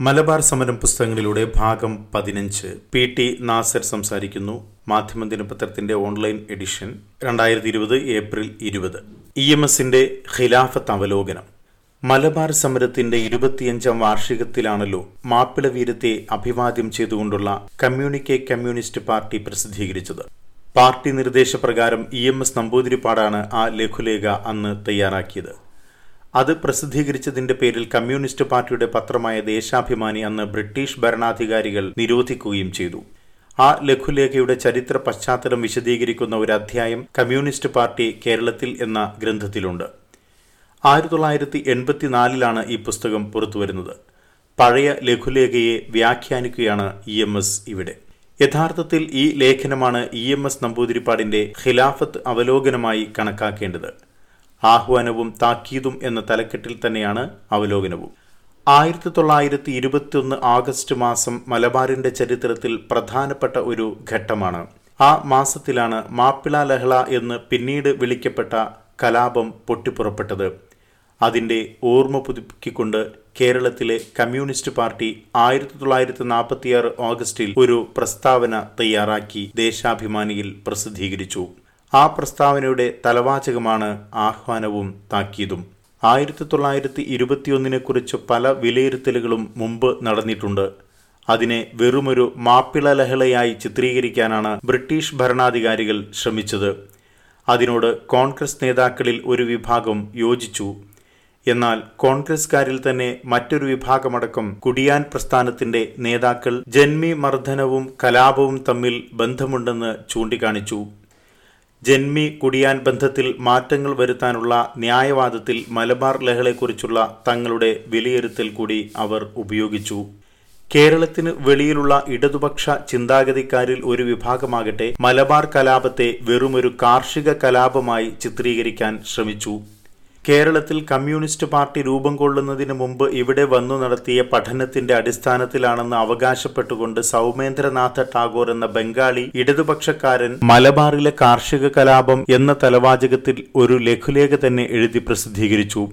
മലബാർ സമരം പുസ്തകങ്ങളിലൂടെ ഭാഗം പതിനഞ്ച്. പി ടി നാസർ സംസാരിക്കുന്നു. മാധ്യമ ദിനപത്രത്തിന്റെ ഓൺലൈൻ എഡിഷൻ രണ്ടായിരത്തി ഇരുപത് ഏപ്രിൽ ഇരുപത്. ഇ എം എസിന്റെ ഖിലാഫത്ത് അവലോകനം. മലബാർ സമരത്തിന്റെ ഇരുപത്തിയഞ്ചാം വാർഷികത്തിലാണല്ലോ മാപ്പിള വീരത്തെ അഭിവാദ്യം ചെയ്തുകൊണ്ടുള്ള കമ്മ്യൂണിക്കെ കമ്മ്യൂണിസ്റ്റ് പാർട്ടി പ്രസിദ്ധീകരിച്ചത്. പാർട്ടി നിർദ്ദേശപ്രകാരം ഇ എം എസ് നമ്പൂതിരിപ്പാടാണ് ആ ലഘുലേഖ അന്ന് തയ്യാറാക്കിയത്. അത് പ്രസിദ്ധീകരിച്ചതിന്റെ പേരിൽ കമ്മ്യൂണിസ്റ്റ് പാർട്ടിയുടെ പത്രമായ ദേശാഭിമാനി അന്ന് ബ്രിട്ടീഷ് ഭരണാധികാരികൾ നിരോധിക്കുകയും ചെയ്തു. ആ ലഘുലേഖയുടെ ചരിത്ര പശ്ചാത്തലം വിശദീകരിക്കുന്ന ഒരു അധ്യായം കമ്മ്യൂണിസ്റ്റ് പാർട്ടി കേരളത്തിൽ എന്ന ഗ്രന്ഥത്തിലുണ്ട്. ആയിരത്തി തൊള്ളായിരത്തി എൺപത്തിനാലിലാണ് ഈ പുസ്തകം പുറത്തുവരുന്നത്. പഴയ ലഘുലേഖയെ വ്യാഖ്യാനിക്കുകയാണ് ഇ എം എസ് ഇവിടെ. യഥാർത്ഥത്തിൽ ഈ ലേഖനമാണ് ഇ എം എസ് നമ്പൂതിരിപ്പാടിന്റെ ഖിലാഫത്ത് അവലോകനമായി കണക്കാക്കേണ്ടത്. ആഹ്വാനവും താക്കീതും എന്ന തലക്കെട്ടിൽ തന്നെയാണ് അവലോകനവും. ആയിരത്തി തൊള്ളായിരത്തി ഇരുപത്തിയൊന്ന് ആഗസ്റ്റ് മാസം മലബാറിന്റെ ചരിത്രത്തിൽ പ്രധാനപ്പെട്ട ഒരു ഘട്ടമാണ്. ആ മാസത്തിലാണ് മാപ്പിള ലഹള എന്ന് പിന്നീട് വിളിക്കപ്പെട്ട കലാപം പൊട്ടിപ്പുറപ്പെട്ടത്. അതിന്റെ ഓർമ്മ പുതുക്കിക്കൊണ്ട് കേരളത്തിലെ കമ്മ്യൂണിസ്റ്റ് പാർട്ടി ആയിരത്തി തൊള്ളായിരത്തി നാൽപ്പത്തിയാറ് ഓഗസ്റ്റിൽ ഒരു പ്രസ്താവന തയ്യാറാക്കി ദേശാഭിമാനിയിൽ പ്രസിദ്ധീകരിച്ചു. ആ പ്രസ്താവനയുടെ തലവാചകമാണ് ആഹ്വാനവും താക്കീതും. ആയിരത്തി തൊള്ളായിരത്തി ഇരുപത്തിയൊന്നിനെ കുറിച്ച് പല വിലയിരുത്തലുകളും മുമ്പ് നടന്നിട്ടുണ്ട്. അതിനെ വെറുമൊരു മാപ്പിള ലഹളയായി ചിത്രീകരിക്കാനാണ് ബ്രിട്ടീഷ് ഭരണാധികാരികൾ ശ്രമിച്ചത്. അതിനോട് കോൺഗ്രസ് നേതാക്കളിൽ ഒരു വിഭാഗം യോജിച്ചു. എന്നാൽ കോൺഗ്രസ്കാരിൽ തന്നെ മറ്റൊരു വിഭാഗമടക്കം കുടിയാൻ പ്രസ്ഥാനത്തിന്റെ നേതാക്കൾ ജന്മി മർദ്ദനവും കലാപവും തമ്മിൽ ബന്ധമുണ്ടെന്ന് ചൂണ്ടിക്കാണിച്ചു. ജന്മി കുടിയാൻ ബന്ധത്തിൽ മാറ്റങ്ങൾ വരുത്താനുള്ള ന്യായവാദത്തിൽ മലബാർ ലഹളയെക്കുറിച്ചുള്ള തങ്ങളുടെ വിലയിരുത്തൽ കൂടി അവർ ഉപയോഗിച്ചു. കേരളത്തിന് വെളിയിലുള്ള ഇടതുപക്ഷ ചിന്താഗതിക്കാരിൽ ഒരു വിഭാഗമാകട്ടെ മലബാർ കലാപത്തെ വെറുമൊരു കാർഷിക കലാപമായി ചിത്രീകരിക്കാൻ ശ്രമിച്ചു. കേരളത്തിൽ കമ്മ്യൂണിസ്റ്റ് പാർട്ടി രൂപം കൊള്ളുന്നതിന് മുമ്പ് ഇവിടെ വന്നു നടത്തിയ പഠനത്തിന്റെ അടിസ്ഥാനത്തിലാണെന്ന് അവകാശപ്പെട്ടുകൊണ്ട് സൗമേന്ദ്രനാഥ ടാഗോർ എന്ന ബംഗാളി ഇടതുപക്ഷക്കാരൻ മലബാറിലെ കാർഷിക കലാപം എന്ന തലവാചകത്തിൽ ഒരു ലഘുലേഖ തന്നെ എഴുതി പ്രസിദ്ധീകരിച്ചു.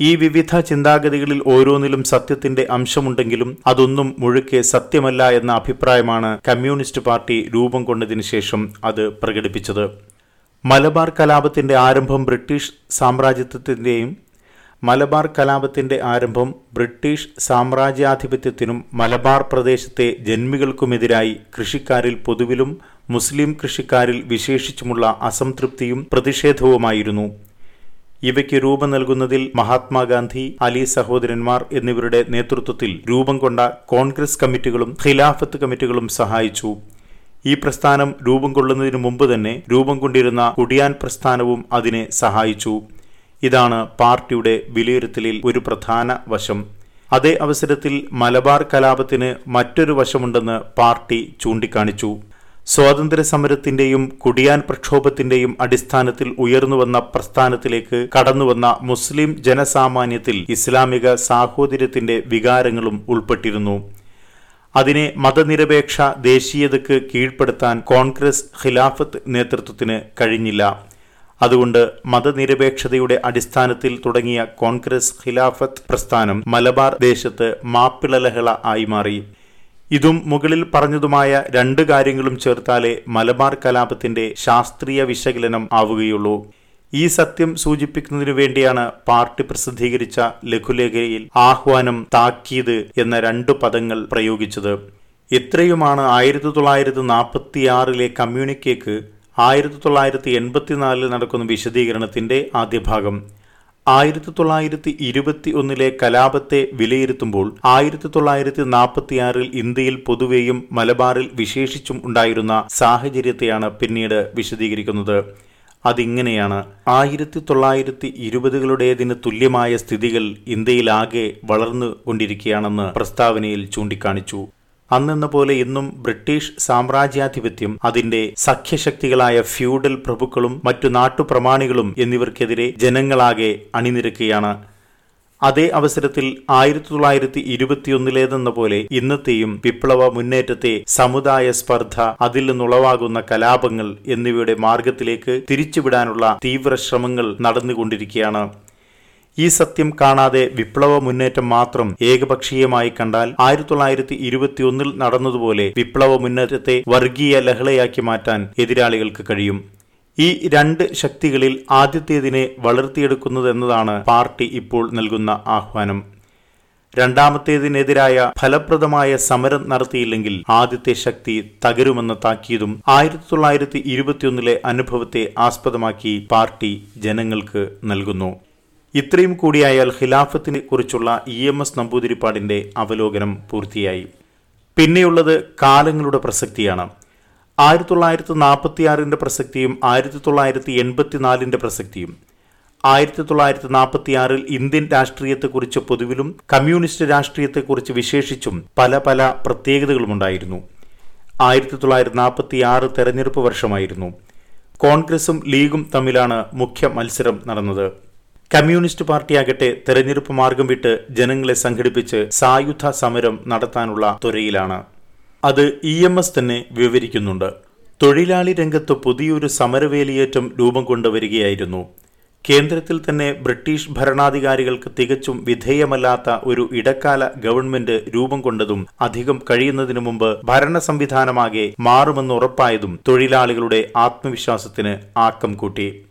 ഈ വിവിധ ചിന്താഗതികളിൽ ഓരോന്നിലും സത്യത്തിന്റെ അംശമുണ്ടെങ്കിലും അതൊന്നും മുഴുക്കെ സത്യമല്ല എന്ന അഭിപ്രായമാണ് കമ്മ്യൂണിസ്റ്റ് പാർട്ടി രൂപം കൊണ്ടതിനു ശേഷം അത് പ്രകടിപ്പിച്ചത്. മലബാർ കലാപത്തിന്റെ ആരംഭം ബ്രിട്ടീഷ് സാമ്രാജ്യത്വത്തിന്റെയും മലബാർ കലാപത്തിന്റെ ആരംഭം ബ്രിട്ടീഷ് സാമ്രാജ്യാധിപത്യത്തിനും മലബാർ പ്രദേശത്തെ ജന്മികൾക്കുമെതിരായി കൃഷിക്കാരിൽ പൊതുവിലും മുസ്ലിം കൃഷിക്കാരിൽ വിശേഷിച്ചുമുള്ള അസംതൃപ്തിയും പ്രതിഷേധവുമായിരുന്നു. ഇവയ്ക്ക് രൂപം നൽകുന്നതിൽ മഹാത്മാഗാന്ധി അലി സഹോദരന്മാർ എന്നിവരുടെ നേതൃത്വത്തിൽ രൂപം കൊണ്ട കോൺഗ്രസ് കമ്മിറ്റികളും ഖിലാഫത്ത് കമ്മിറ്റികളും സഹായിച്ചു. ഈ പ്രസ്ഥാനം രൂപം കൊള്ളുന്നതിനു മുമ്പ് തന്നെ രൂപം കൊണ്ടിരുന്ന കുടിയാൻ പ്രസ്ഥാനവും അതിനെ സഹായിച്ചു. ഇതാണ് പാർട്ടിയുടെ വിലയിരുത്തലിൽ ഒരു പ്രധാന വശം. അതേ അവസരത്തിൽ മലബാർ കലാപത്തിന് മറ്റൊരു വശമുണ്ടെന്ന് പാർട്ടി ചൂണ്ടിക്കാണിച്ചു. സ്വാതന്ത്ര്യ സമരത്തിന്റെയും കുടിയാൻ പ്രക്ഷോഭത്തിന്റെയും അടിസ്ഥാനത്തിൽ ഉയർന്നുവന്ന പ്രസ്ഥാനത്തിലേക്ക് കടന്നുവന്ന മുസ്ലിം ജനസാമാന്യത്തിൽ ഇസ്ലാമിക സാഹോദര്യത്തിന്റെ വികാരങ്ങളും ഉൾപ്പെട്ടിരുന്നു. അതിനെ മതനിരപേക്ഷ ദേശീയതയ്ക്ക് കീഴ്പ്പെടുത്താൻ കോൺഗ്രസ് ഖിലാഫത്ത് നേതൃത്വത്തിന് കഴിഞ്ഞില്ല. അതുകൊണ്ട് മതനിരപേക്ഷതയുടെ അടിസ്ഥാനത്തിൽ തുടങ്ങിയ കോൺഗ്രസ് ഖിലാഫത്ത് പ്രസ്ഥാനം മലബാർ ദേശത്ത് മാപ്പിളലഹള ആയി മാറി. ഇതും മുകളിൽ പറഞ്ഞതുമായ രണ്ട് കാര്യങ്ങളും ചേർത്താലേ മലബാർ കലാപത്തിന്റെ ശാസ്ത്രീയ വിശകലനം ആവുകയുള്ളൂ. ഈ സത്യം സൂചിപ്പിക്കുന്നതിനു വേണ്ടിയാണ് പാർട്ടി പ്രസിദ്ധീകരിച്ച ലഘുലേഖയിൽ ആഹ്വാനം താക്കീത് എന്ന രണ്ടു പദങ്ങൾ പ്രയോഗിച്ചത്. ഇത്രയുമാണ് ആയിരത്തി തൊള്ളായിരത്തി നാൽപ്പത്തിയാറിലെ കമ്മ്യൂണിക്കേക്ക് ആയിരത്തി തൊള്ളായിരത്തി എൺപത്തിനാലിൽ നടക്കുന്ന വിശദീകരണത്തിന്റെ ആദ്യ ഭാഗം ആയിരത്തി തൊള്ളായിരത്തി ഇരുപത്തി ഒന്നിലെ കലാപത്തെ വിലയിരുത്തുമ്പോൾ ആയിരത്തി തൊള്ളായിരത്തി നാൽപ്പത്തിയാറിൽ ഇന്ത്യയിൽ പൊതുവെയും മലബാറിൽ വിശേഷിച്ചും ഉണ്ടായിരുന്ന സാഹചര്യത്തെയാണ് പിന്നീട് വിശദീകരിക്കുന്നത്. അതിങ്ങനെയാണ്. ആയിരത്തി തൊള്ളായിരത്തി ഇരുപതുകളുടേതിന് തുല്യമായ സ്ഥിതികൾ ഇന്ത്യയിലാകെ വളർന്നു കൊണ്ടിരിക്കുകയാണെന്ന് പ്രസ്താവനയിൽ ചൂണ്ടിക്കാണിച്ചു. അന്നെന്ന പോലെ ഇന്നും ബ്രിട്ടീഷ് സാമ്രാജ്യാധിപത്യം അതിന്റെ സഖ്യശക്തികളായ ഫ്യൂഡൽ പ്രഭുക്കളും മറ്റു നാട്ടുപ്രമാണികളും എന്നിവർക്കെതിരെ ജനങ്ങളാകെ അണിനിരക്കുകയാണ്. അതേ അവസരത്തിൽ ആയിരത്തി തൊള്ളായിരത്തി ഇരുപത്തിയൊന്നിലേതെന്ന പോലെ ഇന്നത്തെയും വിപ്ലവ മുന്നേറ്റത്തെ സമുദായ സ്പർദ്ധ അതിൽ നിന്നുളവാകുന്ന കലാപങ്ങൾ എന്നിവയുടെ മാർഗത്തിലേക്ക് തിരിച്ചുവിടാനുള്ള തീവ്ര ശ്രമങ്ങൾ നടന്നുകൊണ്ടിരിക്കുകയാണ് ഈ സത്യം കാണാതെ വിപ്ലവ മുന്നേറ്റം മാത്രം ഏകപക്ഷീയമായി കണ്ടാൽ ആയിരത്തി തൊള്ളായിരത്തി ഇരുപത്തിയൊന്നിൽ നടന്നതുപോലെ വിപ്ലവ മുന്നേറ്റത്തെ വർഗീയ ലഹളയാക്കി മാറ്റാൻ എതിരാളികൾക്ക് കഴിയും. ഈ രണ്ട് ശക്തികളിൽ ആദ്യത്തേതിനെ വളർത്തിയെടുക്കുന്നതെന്നതാണ് പാർട്ടി ഇപ്പോൾ നൽകുന്ന ആഹ്വാനം. രണ്ടാമത്തേതിനെതിരായ ഫലപ്രദമായ സമരം നടത്തിയില്ലെങ്കിൽ ആദ്യത്തെ ശക്തി തകരുമെന്ന താക്കീതും ആയിരത്തി തൊള്ളായിരത്തി ഇരുപത്തിയൊന്നിലെ അനുഭവത്തെ ആസ്പദമാക്കി പാർട്ടി ജനങ്ങൾക്ക് നൽകുന്നു. ഇത്രയും കൂടിയായാൽ ഖിലാഫത്തിനെ കുറിച്ചുള്ള ഇ എം എസ് നമ്പൂതിരിപ്പാടിന്റെ അവലോകനം പൂർത്തിയായി. പിന്നെയുള്ളത് കാലങ്ങളുടെ പ്രസക്തിയാണ്. ആയിരത്തി തൊള്ളായിരത്തി നാൽപ്പത്തിയാറിന്റെ പ്രസക്തിയും ആയിരത്തി തൊള്ളായിരത്തി എൺപത്തിനാലിന്റെ പ്രസക്തിയും. ആയിരത്തി തൊള്ളായിരത്തി നാൽപ്പത്തിയാറിൽ ഇന്ത്യൻ രാഷ്ട്രീയത്തെക്കുറിച്ച് പൊതുവിലും കമ്മ്യൂണിസ്റ്റ് രാഷ്ട്രീയത്തെക്കുറിച്ച് വിശേഷിച്ചും പല പല പ്രത്യേകതകളുമുണ്ടായിരുന്നു. ആയിരത്തി തൊള്ളായിരത്തി നാൽപ്പത്തി ആറ് തെരഞ്ഞെടുപ്പ് വർഷമായിരുന്നു. കോൺഗ്രസും ലീഗും തമ്മിലാണ് മുഖ്യ മത്സരം നടന്നത്. കമ്മ്യൂണിസ്റ്റ് പാർട്ടിയാകട്ടെ തെരഞ്ഞെടുപ്പ് മാർഗം വിട്ട് ജനങ്ങളെ സംഘടിപ്പിച്ച് സായുധ സമരം നടത്താനുള്ള ത്വരയിലാണ്. അത് ഇ എം എസ് തന്നെ വിവരിക്കുന്നുണ്ട്. തൊഴിലാളി രംഗത്ത് പുതിയൊരു സമരവേലിയേറ്റം രൂപം കൊണ്ടുവരികയായിരുന്നു. കേന്ദ്രത്തിൽ തന്നെ ബ്രിട്ടീഷ് ഭരണാധികാരികൾക്ക് തികച്ചും വിധേയമല്ലാത്ത ഒരു ഇടക്കാല ഗവൺമെന്റ് രൂപം കൊണ്ടതും അധികം കഴിയുന്നതിനു മുമ്പ് ഭരണ സംവിധാനമാകെ മാറുമെന്ന് ഉറപ്പായതും തൊഴിലാളികളുടെ ആത്മവിശ്വാസത്തിന് ആക്കം കൂട്ടി.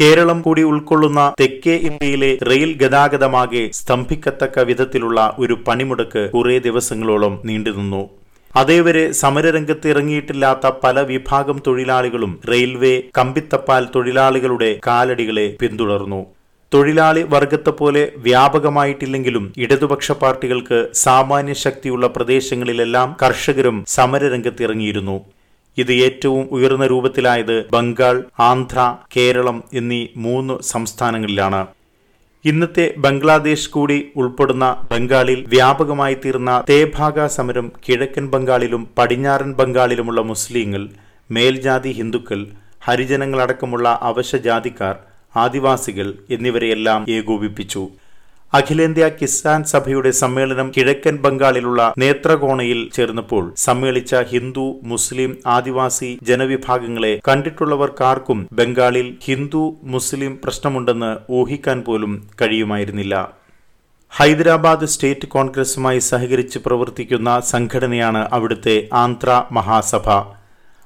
കേരളം കൂടി ഉൾക്കൊള്ളുന്ന തെക്കേ ഇന്ത്യയിലെ റെയിൽ ഗതാഗതമാകെ സ്തംഭിക്കത്തക്ക വിധത്തിലുള്ള ഒരു പണിമുടക്ക് കുറേ ദിവസങ്ങളോളം നീണ്ടുനിന്നു. അതേവരെ സമരരംഗത്ത് ഇറങ്ങിയിട്ടില്ലാത്ത പല വിഭാഗം തൊഴിലാളികളും റെയിൽവേ കമ്പിത്തപ്പാൽ തൊഴിലാളികളുടെ കാലടികളെ പിന്തുടർന്നു. തൊഴിലാളി വർഗത്തെ പോലെ വ്യാപകമായിട്ടില്ലെങ്കിലും ഇടതുപക്ഷ പാർട്ടികൾക്ക് സാമാന്യ ശക്തിയുള്ള പ്രദേശങ്ങളിലെല്ലാം കർഷകരും സമരരംഗത്ത് ഇറങ്ങിയിരുന്നു. ഇത് ഏറ്റവും ഉയർന്ന രൂപത്തിലായത് ബംഗാൾ ആന്ധ്ര കേരളം എന്നീ മൂന്ന് സംസ്ഥാനങ്ങളിലാണ്. ഇന്നത്തെ ബംഗ്ലാദേശ് കൂടി ഉൾപ്പെടുന്ന ബംഗാളിൽ വ്യാപകമായി തീർന്ന തേഭാഗ സമരം കിഴക്കൻ ബംഗാളിലും പടിഞ്ഞാറൻ ബംഗാളിലുമുള്ള മുസ്ലിങ്ങൾ മേൽജാതി ഹിന്ദുക്കൾ ഹരിജനങ്ങളടക്കമുള്ള അവശജാതിക്കാർ ആദിവാസികൾ എന്നിവരെയെല്ലാം ഏകോപിപ്പിച്ചു. അഖിലേന്ത്യാ കിസാൻ സഭയുടെ സമ്മേളനം കിഴക്കൻ ബംഗാളിലുള്ള നേത്രകോണയിൽ ചേർന്നപ്പോൾ സമ്മേളിച്ച ഹിന്ദു മുസ്ലിം ആദിവാസി ജനവിഭാഗങ്ങളെ കണ്ടിട്ടുള്ളവർക്കാർക്കും ബംഗാളിൽ ഹിന്ദു മുസ്ലിം പ്രശ്നമുണ്ടെന്ന് ഊഹിക്കാൻ പോലും കഴിയുമായിരുന്നില്ല. ഹൈദരാബാദ് സ്റ്റേറ്റ് കോൺഗ്രസുമായി സഹകരിച്ച് പ്രവർത്തിക്കുന്ന സംഘടനയാണ് അവിടുത്തെ ആന്ധ്ര മഹാസഭ.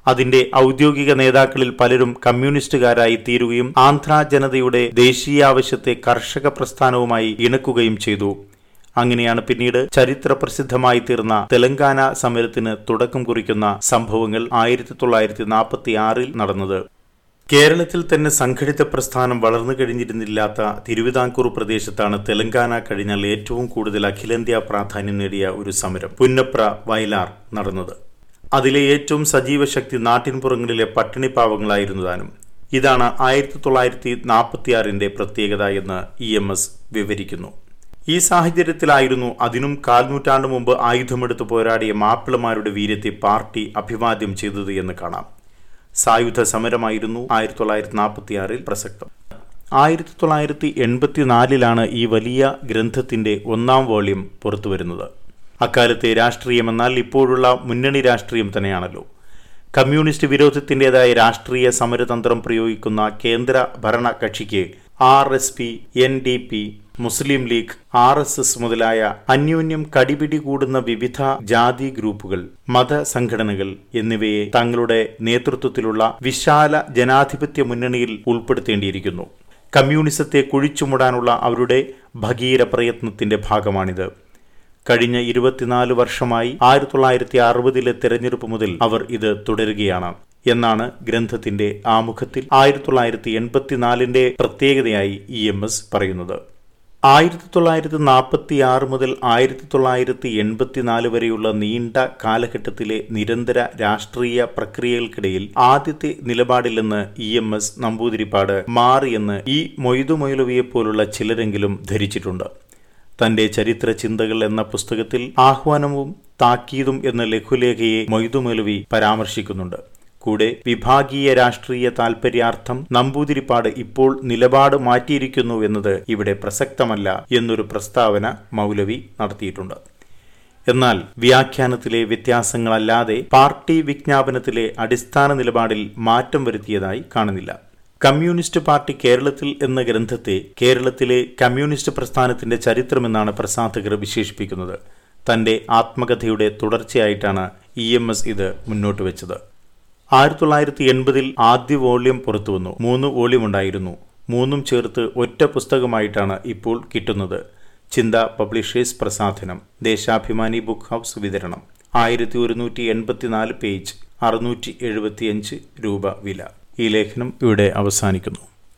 അതിന്റെ ഔദ്യോഗിക നേതാക്കളിൽ പലരും കമ്മ്യൂണിസ്റ്റുകാരായി തീരുകയും ആന്ധ്ര ജനതയുടെ ദേശീയ ആവശ്യത്തെ കർഷക പ്രസ്ഥാനവുമായി ഇണക്കുകയും ചെയ്തു. അങ്ങനെയാണ് പിന്നീട് ചരിത്ര പ്രസിദ്ധമായി തീർന്ന തെലങ്കാന സമരത്തിന് തുടക്കം കുറിക്കുന്ന സംഭവങ്ങൾ ആയിരത്തി തൊള്ളായിരത്തി നാൽപ്പത്തി ആറിൽ നടന്നത്. കേരളത്തിൽ തന്നെ സംഘടിത പ്രസ്ഥാനം വളർന്നു കഴിഞ്ഞിരുന്നില്ലാത്ത തിരുവിതാംകൂർ പ്രദേശത്താണ് തെലങ്കാന കഴിഞ്ഞാൽ ഏറ്റവും കൂടുതൽ അഖിലേന്ത്യാ പ്രാധാന്യം നേടിയ ഒരു സമരം. പുന്നപ്ര വയലാർ നടന്നത്. അതിലെ ഏറ്റവും സജീവ ശക്തി നാട്ടിൻപുറങ്ങളിലെ പട്ടിണി പാവങ്ങളായിരുന്നു താനും ഇതാണ് ആയിരത്തി തൊള്ളായിരത്തി നാൽപ്പത്തിയാറിന്റെ പ്രത്യേകത എന്ന് ഇ എം എസ് വിവരിക്കുന്നു. ഈ സാഹചര്യത്തിലായിരുന്നു അതിനും കാൽനൂറ്റാണ്ട് മുമ്പ് ആയുധമെടുത്ത് പോരാടിയ മാപ്പിളമാരുടെ വീര്യത്തെ പാർട്ടി അഭിവാദ്യം ചെയ്തത് എന്ന് കാണാം. സായുധ സമരമായിരുന്നു ആയിരത്തി തൊള്ളായിരത്തി നാൽപ്പത്തിയാറിൽ പ്രസക്തം. ആയിരത്തി തൊള്ളായിരത്തി എൺപത്തിനാലിലാണ് ഈ വലിയ ഗ്രന്ഥത്തിന്റെ ഒന്നാം വോള്യം പുറത്തുവരുന്നത്. അക്കാലത്തെ രാഷ്ട്രീയം എന്നാൽ ഇപ്പോഴുള്ള മുന്നണി രാഷ്ട്രീയം തന്നെയാണല്ലോ. കമ്മ്യൂണിസ്റ്റ് വിരോധത്തിന്റെതായ രാഷ്ട്രീയ സമരതന്ത്രം പ്രയോഗിക്കുന്ന കേന്ദ്ര ഭരണ കക്ഷിക്ക് R S P N D P Muslim League R S S മുതലായ അന്യോന്യം കടിപിടി കൂടുന്ന വിവിധ ജാതി ഗ്രൂപ്പുകൾ മത സംഘടനകൾ എന്നിവയെ തങ്ങളുടെ നേതൃത്വത്തിലുള്ള വിശാല ജനാധിപത്യ മുന്നണിയിൽ ഉൾപ്പെടുത്തേണ്ടിയിരിക്കുന്നു. കമ്മ്യൂണിസത്തെ കുഴിച്ചുമൂടാനുള്ള അവരുടെ ഭഗീര പ്രയത്നത്തിന്റെ ഭാഗമാണിത്. കഴിഞ്ഞ ഇരുപത്തിനാല് വർഷമായി ആയിരത്തി തൊള്ളായിരത്തി അറുപതിലെ തെരഞ്ഞെടുപ്പ് മുതൽ അവർ ഇത് തുടരുകയാണ്. എന്നാണ് ഗ്രന്ഥത്തിന്റെ ആമുഖത്തിൽ ആയിരത്തി തൊള്ളായിരത്തി എൺപത്തിനാലിന്റെ പ്രത്യേകതയായി ഇ എം എസ് പറയുന്നത്. ആയിരത്തി തൊള്ളായിരത്തി നാൽപ്പത്തി ആറ് മുതൽ ആയിരത്തി തൊള്ളായിരത്തി എൺപത്തിനാല് വരെയുള്ള നീണ്ട കാലഘട്ടത്തിലെ നിരന്തര രാഷ്ട്രീയ പ്രക്രിയകൾക്കിടയിൽ ആദ്യത്തെ നിലപാടില്ലെന്ന് ഇ എം എസ് നമ്പൂതിരിപ്പാട് മാറിയെന്ന് ഈ മൊയ്തു മൊയ്ലുവിയെപ്പോലുള്ള ചിലരെങ്കിലും ധരിച്ചിട്ടുണ്ട്. തന്റെ ചരിത്ര ചിന്തകൾ എന്ന പുസ്തകത്തിൽ ആഹ്വാനവും താക്കീതും എന്ന ലഘുലേഖയെ മൊയ്തുമേലുവി പരാമർശിക്കുന്നുണ്ട്. കൂടെ വിഭാഗീയ രാഷ്ട്രീയ താൽപര്യാർത്ഥം നമ്പൂതിരിപ്പാട് ഇപ്പോൾ നിലപാട് മാറ്റിയിരിക്കുന്നു എന്നത് ഇവിടെ പ്രസക്തമല്ല എന്നൊരു പ്രസ്താവന മൗലവി നടത്തിയിട്ടുണ്ട്. എന്നാൽ വ്യാഖ്യാനത്തിലെ വ്യത്യാസങ്ങളല്ലാതെ പാർട്ടി വിജ്ഞാപനത്തിലെ അടിസ്ഥാന നിലപാടിൽ മാറ്റം വരുത്തിയതായി കാണുന്നില്ല. കമ്മ്യൂണിസ്റ്റ് പാർട്ടി കേരളത്തിൽ എന്ന ഗ്രന്ഥത്തെ കേരളത്തിലെ കമ്മ്യൂണിസ്റ്റ് പ്രസ്ഥാനത്തിന്റെ ചരിത്രമെന്നാണ് പ്രസാധകർ വിശേഷിപ്പിക്കുന്നത്. തന്റെ ആത്മകഥയുടെ തുടർച്ചയായിട്ടാണ് ഇ എം എസ് ഇത് മുന്നോട്ട് വെച്ചത്. ആയിരത്തി തൊള്ളായിരത്തി എൺപതിൽ ആദ്യ വോള്യം പുറത്തുവന്നു. മൂന്ന് വോള്യം ഉണ്ടായിരുന്നു മൂന്നും ചേർത്ത് ഒറ്റ പുസ്തകമായിട്ടാണ് ഇപ്പോൾ കിട്ടുന്നത്. ചിന്ത പബ്ലിഷേഴ്സ് പ്രസാധനം. ദേശാഭിമാനി ബുക്ക് ഹൗസ് വിതരണം. ആയിരത്തി ഒരുന്നൂറ്റി എൺപത്തിനാല് പേജ് അറുന്നൂറ്റി എഴുപത്തിയഞ്ച് രൂപ വില. ഈ ലേഖനം ഇവിടെ അവസാനിക്കുന്നു.